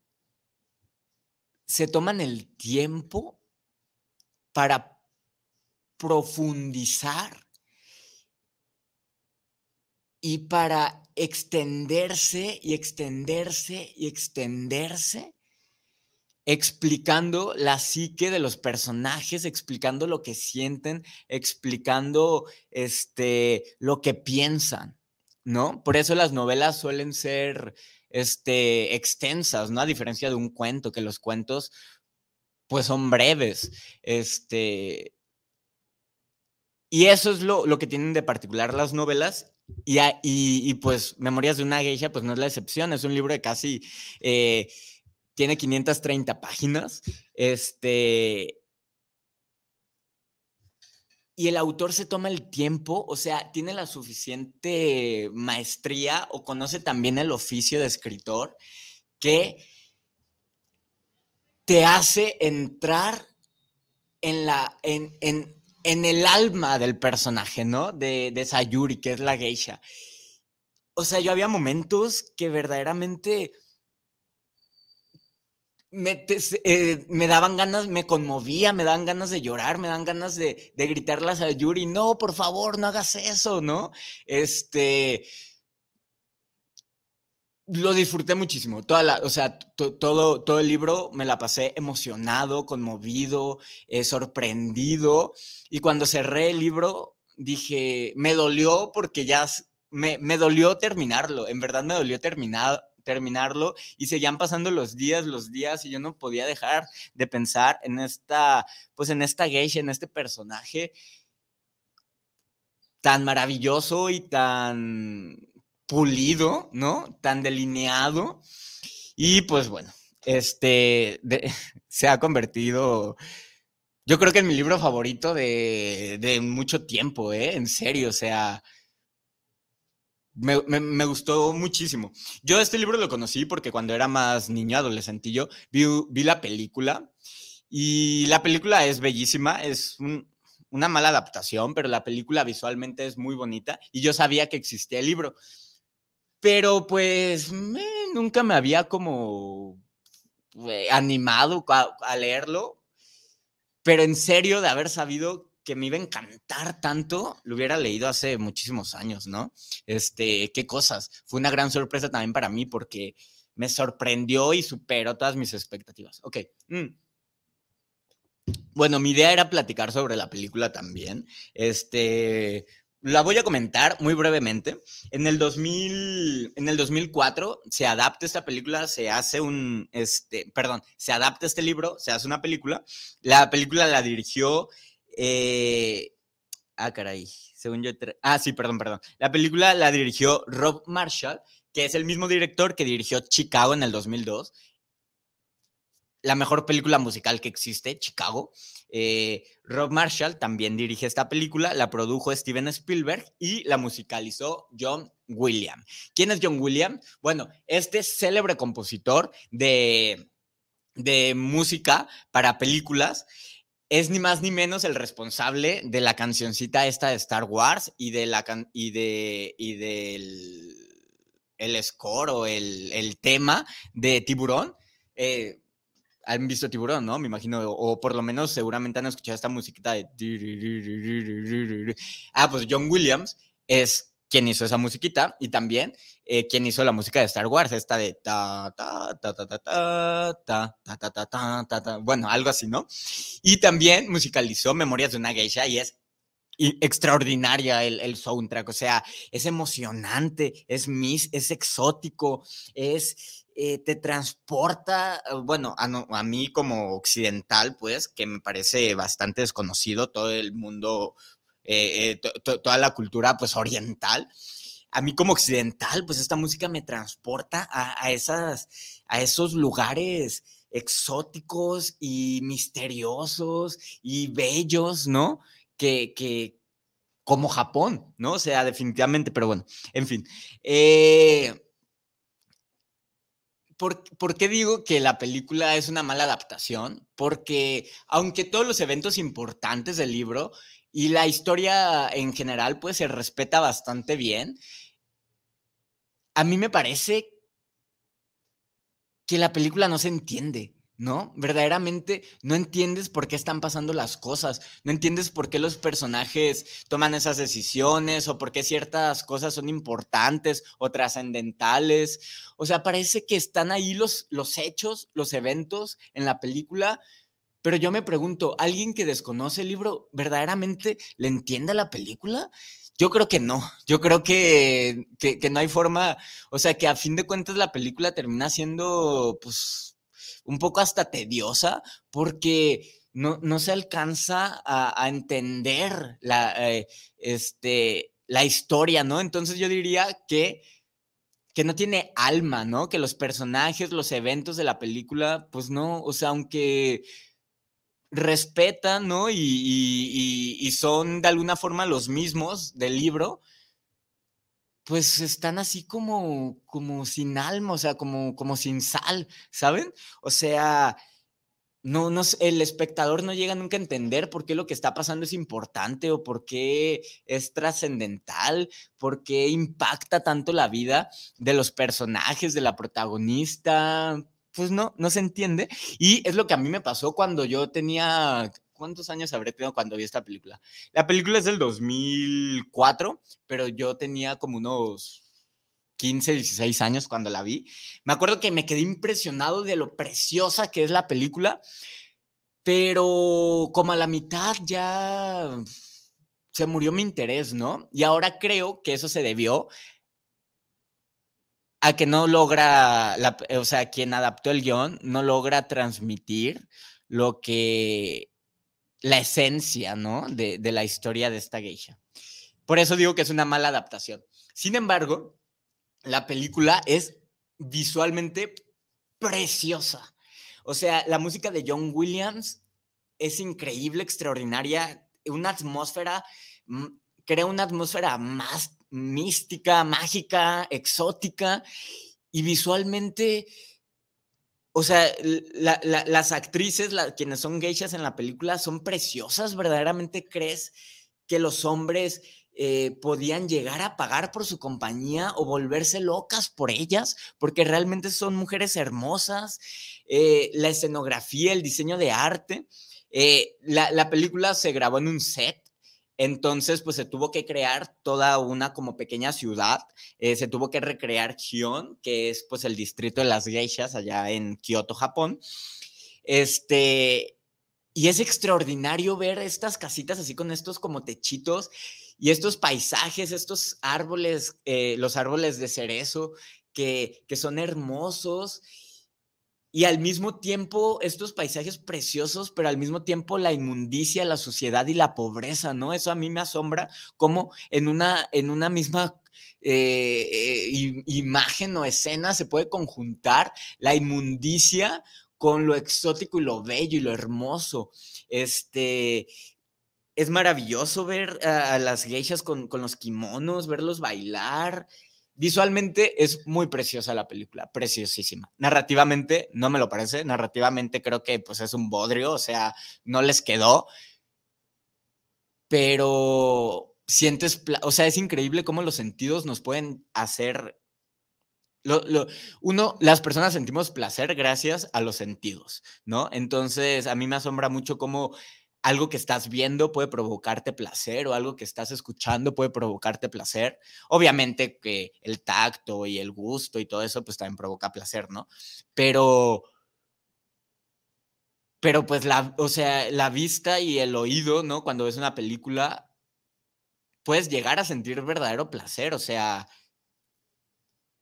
Speaker 2: se toman el tiempo para profundizar y para extenderse y extenderse y extenderse, explicando la psique de los personajes, explicando lo que sienten, explicando este, lo que piensan, ¿no? Por eso las novelas suelen ser este, extensas, ¿no? A diferencia de un cuento, que los cuentos, pues son breves. Este, y eso es lo, que tienen de particular las novelas. Y, y, pues Memorias de una geisha, pues no es la excepción, es un libro de casi, eh, tiene 530 páginas, este, y el autor se toma el tiempo, o sea, tiene la suficiente maestría o conoce también el oficio de escritor que te hace entrar en la, en, en el alma del personaje, ¿no? De, de Sayuri, que es la geisha. O sea, yo había momentos que verdaderamente me, eh, me, daban ganas, me conmovía, me daban ganas de llorar, me dan ganas de, de gritarle a Sayuri, no, por favor, no hagas eso, ¿no? Este, lo disfruté muchísimo. Toda la, o sea, todo, todo el libro me la pasé emocionado, conmovido, eh, sorprendido. Y cuando cerré el libro, dije, me dolió porque ya me, me dolió terminarlo. En verdad me dolió terminar, terminarlo y seguían pasando los días, los días y yo no podía dejar de pensar en esta, pues en esta geisha, en este personaje tan maravilloso y tan pulido, ¿no? Tan delineado. Y pues bueno, este <laughs> se ha convertido, yo creo que en mi libro favorito de, de mucho tiempo, ¿eh? En serio, o sea, me, gustó muchísimo. Yo este libro lo conocí porque cuando era más niño, adolescentillo, vi, vi la película y la película es bellísima, es una mala adaptación, pero la película visualmente es muy bonita y yo sabía que existía el libro. Pero pues nunca me había como eh, animado a, leerlo. Pero en serio, de haber sabido que me iba a encantar tanto, lo hubiera leído hace muchísimos años, ¿no? Este, qué cosas. Fue una gran sorpresa también para mí porque me sorprendió y superó todas mis expectativas. Ok. Mm. Bueno, mi idea era platicar sobre la película también. Este, la voy a comentar muy brevemente. En el, 2000, en el 2004 se adapta esta película, se hace un, este, perdón, se adapta este libro, se hace una película. La película la dirigió, eh, ah, caray, según yo, ah, sí, perdón, perdón. La película la dirigió Rob Marshall, que es el mismo director que dirigió Chicago en el 2002 la mejor película musical que existe, Chicago. Eh, Rob Marshall también dirige esta película, la produjo Steven Spielberg y la musicalizó John Williams. ¿Quién es John Williams? Bueno, este célebre compositor de, de música para películas es ni más ni menos el responsable de la cancioncita esta de Star Wars y de la y de y del el score o el, el tema de Tiburón. Eh, han visto Tiburón, ¿no? Me imagino, o por lo menos seguramente han escuchado esta musiquita de... Ah, pues John Williams es quien hizo esa musiquita y también eh, hizo la música de Star Wars, esta de ta ta ta ta ta ta ta ta ta ta ta ta bueno, algo así, ¿no? Y también musicalizó Memorias de una geisha y es extraordinaria el, el, soundtrack, o sea, es emocionante, es mis, es exótico, es eh, te transporta, eh, bueno, a, mí como occidental, pues, que me parece bastante desconocido todo el mundo, eh, toda la cultura, pues, oriental. A mí como occidental, pues, esta música me transporta a, esas, a esos lugares exóticos y misteriosos y bellos, ¿no? Que, que, como Japón, ¿no? O sea, definitivamente, pero bueno, en fin. Eh, ¿Por, qué digo que la película es una mala adaptación? Porque aunque todos los eventos importantes del libro y la historia en general pues se respeta bastante bien, a mí me parece que la película no se entiende. ¿no? Verdaderamente no entiendes por qué están pasando las cosas, no entiendes por qué los personajes toman esas decisiones o por qué ciertas cosas son importantes o trascendentales. O sea, parece que están ahí los, los hechos, los eventos en la película, pero yo me pregunto, ¿alguien que desconoce el libro verdaderamente le entiende la película? Yo creo que no, yo creo que, que, no hay forma, o sea, que a fin de cuentas la película termina siendo, pues, un poco hasta tediosa porque no, no se alcanza a, entender la, eh, este, la historia, ¿no? Entonces yo diría que, que no tiene alma, ¿no? Que los personajes, los eventos de la película, pues no, o sea, aunque respetan, ¿no? Y, son de alguna forma los mismos del libro, pues están así como, como sin alma, o sea, como, como sin sal, ¿saben? O sea, no, no, el espectador no llega nunca a entender por qué lo que está pasando es importante o por qué es trascendental, por qué impacta tanto la vida de los personajes, de la protagonista. Pues no, no se entiende. Y es lo que a mí me pasó cuando yo tenía, ¿cuántos años habré tenido cuando vi esta película? La película es del 2004, pero yo tenía como unos 15, 16 años cuando la vi. Me acuerdo que me quedé impresionado de lo preciosa que es la película, pero como a la mitad ya se murió mi interés, ¿no? Y ahora creo que eso se debió a que no logra, o sea, quien adaptó el guion no logra transmitir lo que, la esencia, ¿no? De, de la historia de esta geisha. Por eso digo que es una mala adaptación. Sin embargo, la película es visualmente preciosa. O sea, la música de John Williams es increíble, extraordinaria, una atmósfera, mm, crea una atmósfera más mística, mágica, exótica y visualmente, o sea, las actrices, quienes son geishas en la película, son preciosas, verdaderamente crees que los hombres eh, podían llegar a pagar por su compañía o volverse locas por ellas, porque realmente son mujeres hermosas. Eh, la escenografía, el diseño de arte. Eh, la, película se grabó en un set, entonces, pues se tuvo que crear toda una como pequeña ciudad. se tuvo que recrear Gion, que es pues el distrito de las geishas allá en Kioto, Japón. Este, y es extraordinario ver estas casitas así con estos como techitos y estos paisajes, estos árboles, eh, los árboles de cerezo, que, que son hermosos y al mismo tiempo estos paisajes preciosos, pero al mismo tiempo la inmundicia, la suciedad y la pobreza, ¿no? Eso a mí me asombra cómo en una, en una misma eh, imagen o escena se puede conjuntar la inmundicia con lo exótico y lo bello y lo hermoso. Este, es maravilloso ver a, las geishas con, los kimonos, verlos bailar. Visualmente es muy preciosa la película, preciosísima. Narrativamente no me lo parece, narrativamente creo que pues es un bodrio, o sea, no les quedó. Pero sientes, o sea, es increíble cómo los sentidos nos pueden hacer uno, las personas sentimos placer gracias a los sentidos, ¿no? Entonces, a mí me asombra mucho cómo algo que estás viendo puede provocarte placer o algo que estás escuchando puede provocarte placer. Obviamente que el tacto y el gusto y todo eso pues también provoca placer, ¿no? Pero pero pues la, o sea, la vista y el oído, ¿no? Cuando ves una película puedes llegar a sentir verdadero placer, o sea,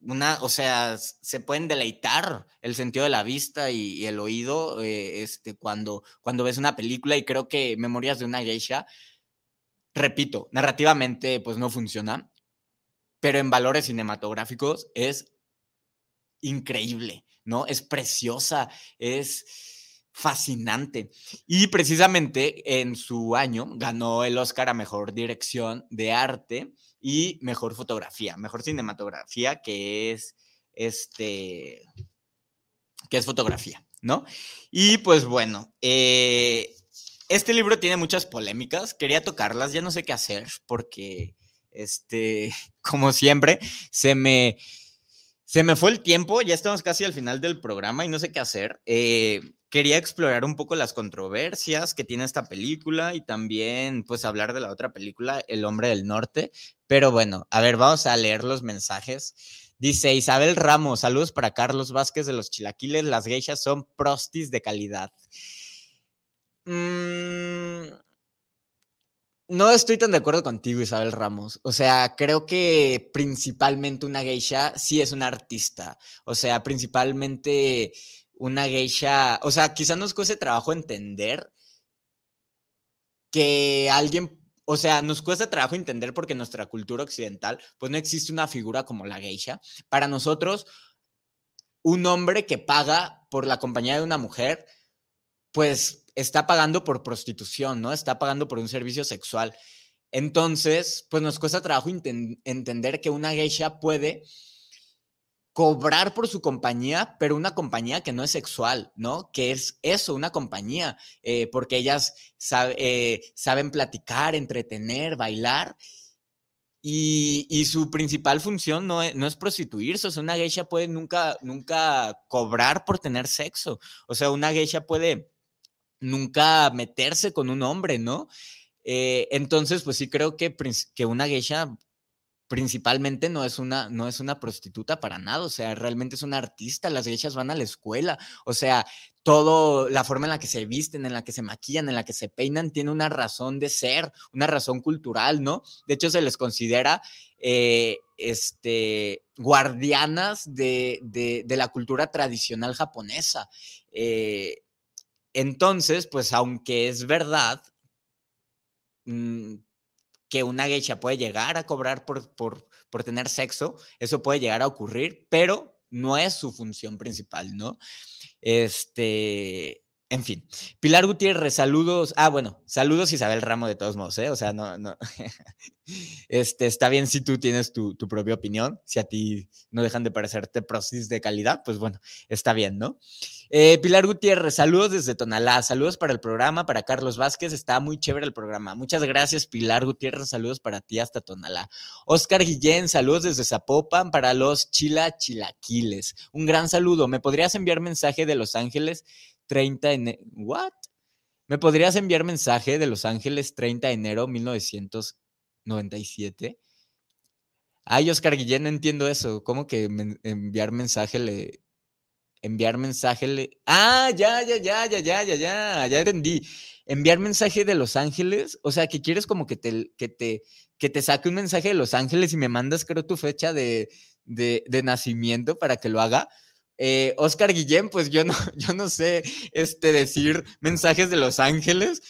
Speaker 2: una, o sea, se pueden deleitar el sentido de la vista y, el oído eh, este, cuando, cuando ves una película y creo que Memorias de una geisha, repito, narrativamente pues no funciona, pero en valores cinematográficos es increíble, ¿no? Es preciosa, es fascinante. Y precisamente en su año ganó el Oscar a Mejor Dirección de Arte y mejor fotografía, mejor cinematografía, que es este, que es fotografía, ¿no? Y pues bueno, eh, este libro tiene muchas polémicas, quería tocarlas, ya no sé qué hacer porque, este, <laughs> como siempre, se me, se me fue el tiempo, ya estamos casi al final del programa y no sé qué hacer. Eh, quería explorar un poco las controversias que tiene esta película y también pues hablar de la otra película, El hombre del norte. Pero bueno, a ver, vamos a leer los mensajes. Dice Isabel Ramos, saludos para Carlos Vázquez de los Chilaquiles, las geishas son prostis de calidad. Mm, no estoy tan de acuerdo contigo, Isabel Ramos. O sea, creo que principalmente una geisha sí es una artista. O sea, principalmente una geisha, o sea, quizás nos cueste trabajo entender que alguien, o sea, nos cuesta trabajo entender porque en nuestra cultura occidental, pues no existe una figura como la geisha. Para nosotros, un hombre que paga por la compañía de una mujer, pues está pagando por prostitución, ¿no? Está pagando por un servicio sexual. Entonces, pues nos cuesta trabajo entender que una geisha puede cobrar por su compañía, pero una compañía que no es sexual, ¿no? Que es eso, una compañía, eh, porque ellas eh, saben platicar, entretener, bailar. Y, su principal función no es, no es, prostituirse, o sea, una geisha puede nunca, nunca cobrar por tener sexo, o sea, una geisha puede nunca meterse con un hombre, ¿no? Eh, entonces, pues sí creo que, que una geisha principalmente no es una no es una prostituta para nada, o sea, realmente es una artista, las geishas van a la escuela, o sea, todo la forma en la que se visten, en la que se maquillan, en la que se peinan tiene una razón de ser, una razón cultural, ¿no? De hecho se les considera eh, este, guardianas de, de, la cultura tradicional japonesa. Eh, entonces, pues aunque es verdad, mm, que una geisha puede llegar a cobrar por, por, por tener sexo, eso puede llegar a ocurrir, pero no es su función principal, ¿no? Este, en fin, Pilar Gutiérrez, saludos. Ah, bueno, saludos Isabel Ramo de todos modos, ¿eh? O sea, no, no. <laughs> Este, está bien si tú tienes tu, propia opinión, si a ti no dejan de parecerte prosis de calidad, pues bueno, está bien, ¿no? Eh, Pilar Gutiérrez, saludos desde Tonalá, saludos para el programa, para Carlos Vázquez, está muy chévere el programa. Muchas gracias, Pilar Gutiérrez, saludos para ti hasta Tonalá. Oscar Guillén, saludos desde Zapopan para los Chila Chilaquiles. Un gran saludo. ¿Me podrías enviar mensaje de Los Ángeles? 30 en... ¿What? ¿Me podrías enviar mensaje de Los Ángeles 30 de enero 1997? Ay, Oscar Guillén, no entiendo eso. ¿Cómo que enviar mensaje le... Enviar mensaje. Ah, ya, ya, ya, ya, ya, ya, ya, ya entendí. Enviar mensaje de Los Ángeles, o sea, que quieres como que te, que te, que te saque un mensaje de Los Ángeles y me mandas, creo, tu fecha de, de, de nacimiento para que lo haga. Eh, Oscar Guillén, pues yo no, <laughs> yo no sé este, decir mensajes de Los Ángeles.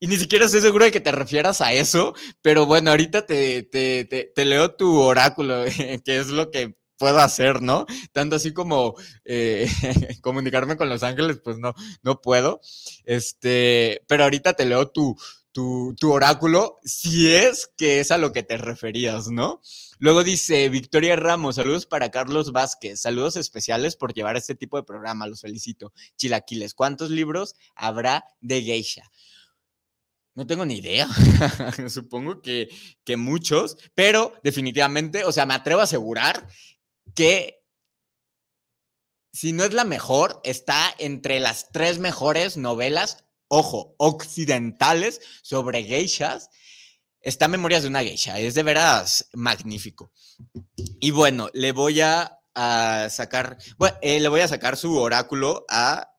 Speaker 2: Y ni siquiera estoy seguro de que te refieras a eso, pero bueno, ahorita te, te, te, leo tu oráculo, <laughs> que es lo que puedo hacer, ¿no? Tanto así como eh, <laughs> comunicarme con Los Ángeles, pues no, no puedo. Este, pero ahorita te leo tu, tu, tu oráculo, si es que es a lo que te referías, ¿no? Luego dice Victoria Ramos, saludos para Carlos Vázquez, saludos especiales por llevar este tipo de programa, los felicito. Chilaquiles, ¿cuántos libros habrá de geisha? No tengo ni idea. <laughs> Supongo que, que muchos, pero definitivamente, o sea, me atrevo a asegurar que si no es la mejor, está entre las tres mejores novelas, ojo, occidentales sobre geishas Está Memorias de una geisha, es de veras magnífico. Y bueno, le voy a, sacar, eh, le voy a sacar su oráculo a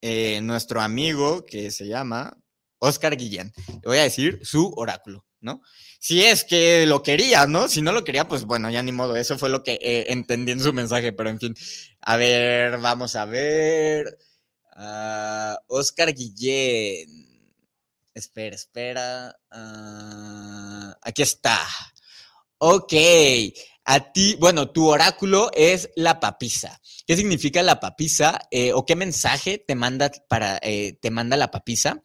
Speaker 2: eh, nuestro amigo que se llama Oscar Guillén. Le voy a decir su oráculo, ¿no? Si es que lo quería, ¿no? Si no lo quería, pues bueno, ya ni modo. Eso fue lo que eh, entendí en su mensaje, pero en fin. A ver, vamos a ver. Ah, Oscar Guillén. Espera, espera. Ah, aquí está. Ok. A ti, bueno, tu oráculo es la papisa. ¿Qué significa la papisa? Eh, ¿O qué mensaje te manda para eh, te manda la papisa?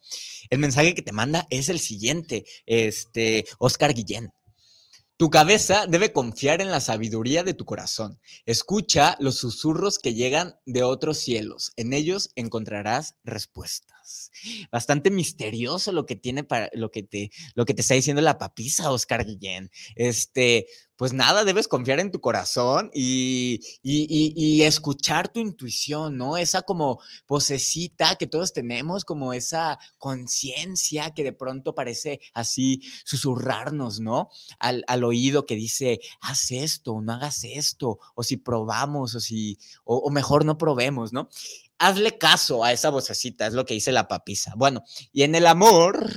Speaker 2: El mensaje que te manda es el siguiente, este, Oscar Guillén. Tu cabeza debe confiar en la sabiduría de tu corazón. Escucha los susurros que llegan de otros cielos. En ellos encontrarás Bastante misterioso lo que tiene para lo que te lo que te está diciendo la papisa Oscar Guillén. Este, pues nada, debes confiar en tu corazón y, y, escuchar tu intuición, ¿no? Esa como posecita que todos tenemos, como esa conciencia que de pronto parece así susurrarnos, ¿no? Al, oído que dice, haz esto, no hagas esto, o si probamos, o si, o, mejor no probemos, ¿no? Hazle caso a esa vocecita, es lo que dice la papisa. Bueno, y en el amor,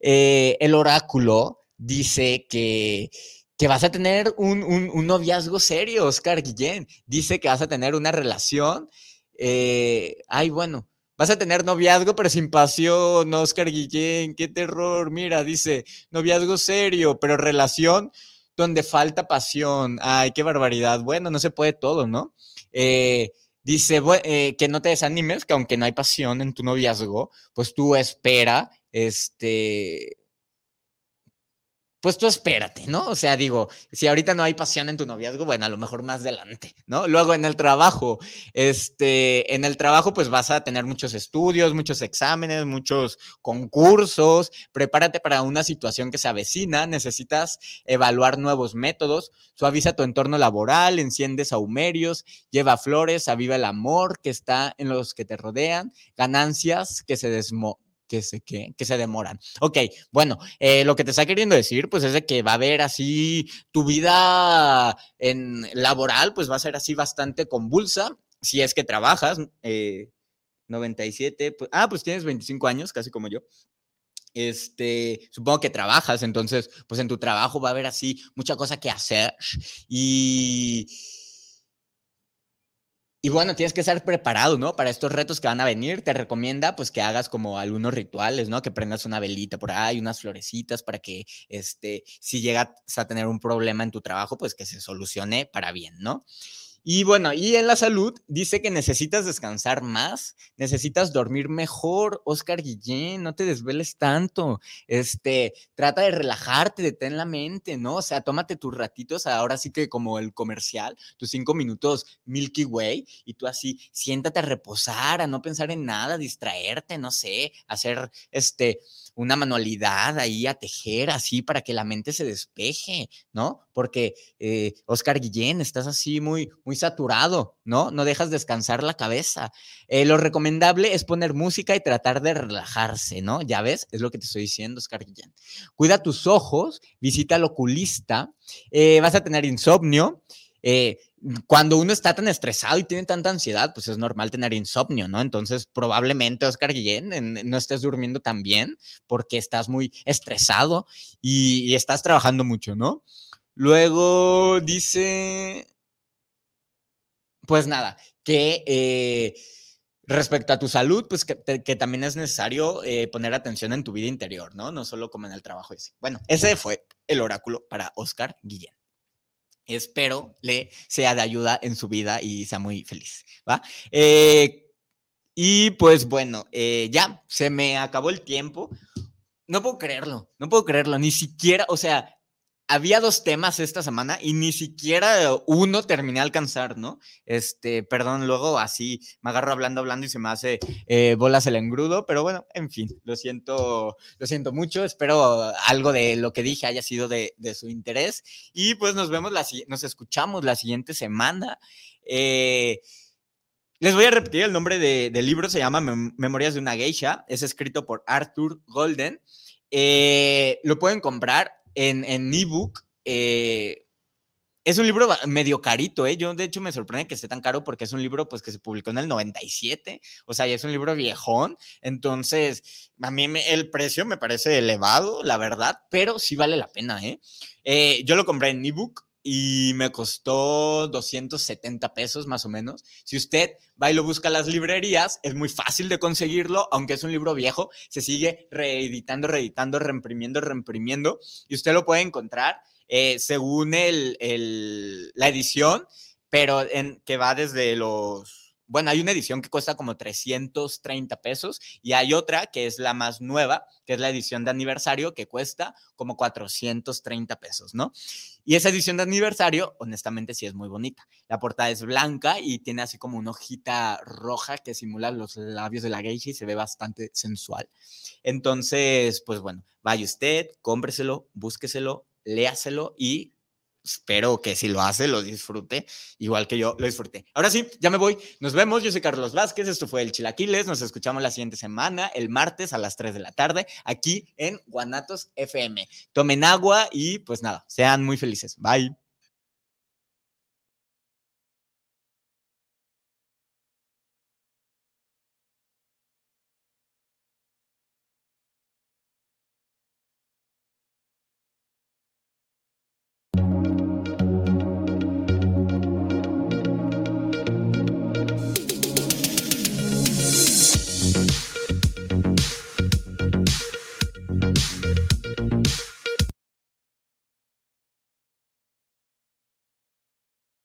Speaker 2: eh, el oráculo dice que que vas a tener un, noviazgo serio, Oscar Guillén. Dice que vas a tener una relación. Eh, ay, bueno, vas a tener noviazgo, pero sin pasión, Oscar Guillén. Qué terror. Mira, dice noviazgo serio, pero relación donde falta pasión. Ay, qué barbaridad. Bueno, no se puede todo, ¿no? Eh, dice eh, que no te desanimes, que aunque no hay pasión en tu noviazgo, pues tú espera, este, pues tú espérate, ¿no? O sea, digo, si ahorita no hay pasión en tu noviazgo, bueno, a lo mejor más adelante, ¿no? Luego en el trabajo, este, en el trabajo pues vas a tener muchos estudios, muchos exámenes, muchos concursos, prepárate para una situación que se avecina, necesitas evaluar nuevos métodos, suaviza tu entorno laboral, enciende saumerios, lleva flores, aviva el amor que está en los que te rodean, ganancias que se desmo que se, que, que se demoran. Ok, bueno, eh, lo que te está queriendo decir, pues es de que va a haber así tu vida en laboral, pues va a ser así bastante convulsa, si es que trabajas, eh, 97, pues, ah, pues tienes 25 años, casi como yo. Este, supongo que trabajas, entonces, pues en tu trabajo va a haber así mucha cosa que hacer y y bueno, tienes que estar preparado, ¿no? Para estos retos que van a venir. Te recomienda, pues, que hagas como algunos rituales, ¿no? Que prendas una velita por ahí, unas florecitas para que, este, si llegas a tener un problema en tu trabajo, pues que se solucione para bien, ¿no? Y bueno, y en la salud dice que necesitas descansar más, necesitas dormir mejor, Oscar Guillén, no te desveles tanto, este, trata de relajarte, detén la mente, ¿no? O sea, tómate tus ratitos, ahora sí que como el comercial, tus cinco minutos Milky Way, y tú así, siéntate a reposar, a no pensar en nada, distraerte, no sé, hacer, este, una manualidad ahí a tejer, así, para que la mente se despeje, ¿no? Porque, eh, Oscar Guillén, estás así muy, muy saturado, ¿no? No dejas descansar la cabeza. Eh, lo recomendable es poner música y tratar de relajarse, ¿no? Ya ves, es lo que te estoy diciendo, Oscar Guillén. Cuida tus ojos, visita al oculista, eh, vas a tener insomnio. Eh, cuando uno está tan estresado y tiene tanta ansiedad, pues es normal tener insomnio, ¿no? Entonces, probablemente, Oscar Guillén, no estés durmiendo tan bien porque estás muy estresado y, estás trabajando mucho, ¿no? Luego dice, pues nada, que eh, respecto a tu salud, pues que, que también es necesario eh, poner atención en tu vida interior, ¿no? No solo como en el trabajo. Ese. Bueno, ese fue el oráculo para Oscar Guillén. Espero le sea de ayuda en su vida y sea muy feliz, ¿va? Eh, y pues bueno, eh, ya se me acabó el tiempo. No puedo creerlo, no puedo creerlo, ni siquiera, o sea, había dos temas esta semana y ni siquiera uno terminé a alcanzar, ¿no? Este, perdón, luego así me agarro hablando, hablando y se me hace eh, bolas el engrudo, pero bueno, en fin, lo siento, lo siento mucho, espero algo de lo que dije haya sido de, de su interés y pues nos vemos, la, nos escuchamos la siguiente semana. Eh, les voy a repetir el nombre del de libro, se llama Memorias de una geisha, es escrito por Arthur Golden. Eh, lo pueden comprar en, en ebook. Eh, es un libro medio carito, ¿eh? Yo, de hecho, me sorprende que esté tan caro porque es un libro, pues, que se publicó en el 97. O sea, es un libro viejón. Entonces, a mí me, el precio me parece elevado, la verdad, pero sí vale la pena, ¿eh? eh yo lo compré en ebook y me costó 270 pesos más o menos. Si usted va y lo busca a las librerías, es muy fácil de conseguirlo, aunque es un libro viejo, se sigue reeditando, reeditando, reimprimiendo, reimprimiendo, y usted lo puede encontrar eh, según el, el, la edición, pero en, que va desde los bueno, hay una edición que cuesta como 330 pesos y hay otra que es la más nueva, que es la edición de aniversario, que cuesta como 430 pesos, ¿no? Y esa edición de aniversario, honestamente, sí es muy bonita. La portada es blanca y tiene así como una hojita roja que simula los labios de la geisha y se ve bastante sensual. Entonces, pues bueno, vaya usted, cómpreselo, búsqueselo, léaselo y espero que si lo hace, lo disfrute, igual que yo lo disfruté. Ahora sí, ya me voy. Nos vemos. Yo soy Carlos Vázquez. Esto fue el Chilaquiles. Nos escuchamos la siguiente semana, el martes a las 3 de la tarde, aquí en Guanatos FM. Tomen agua y pues nada, sean muy felices. Bye.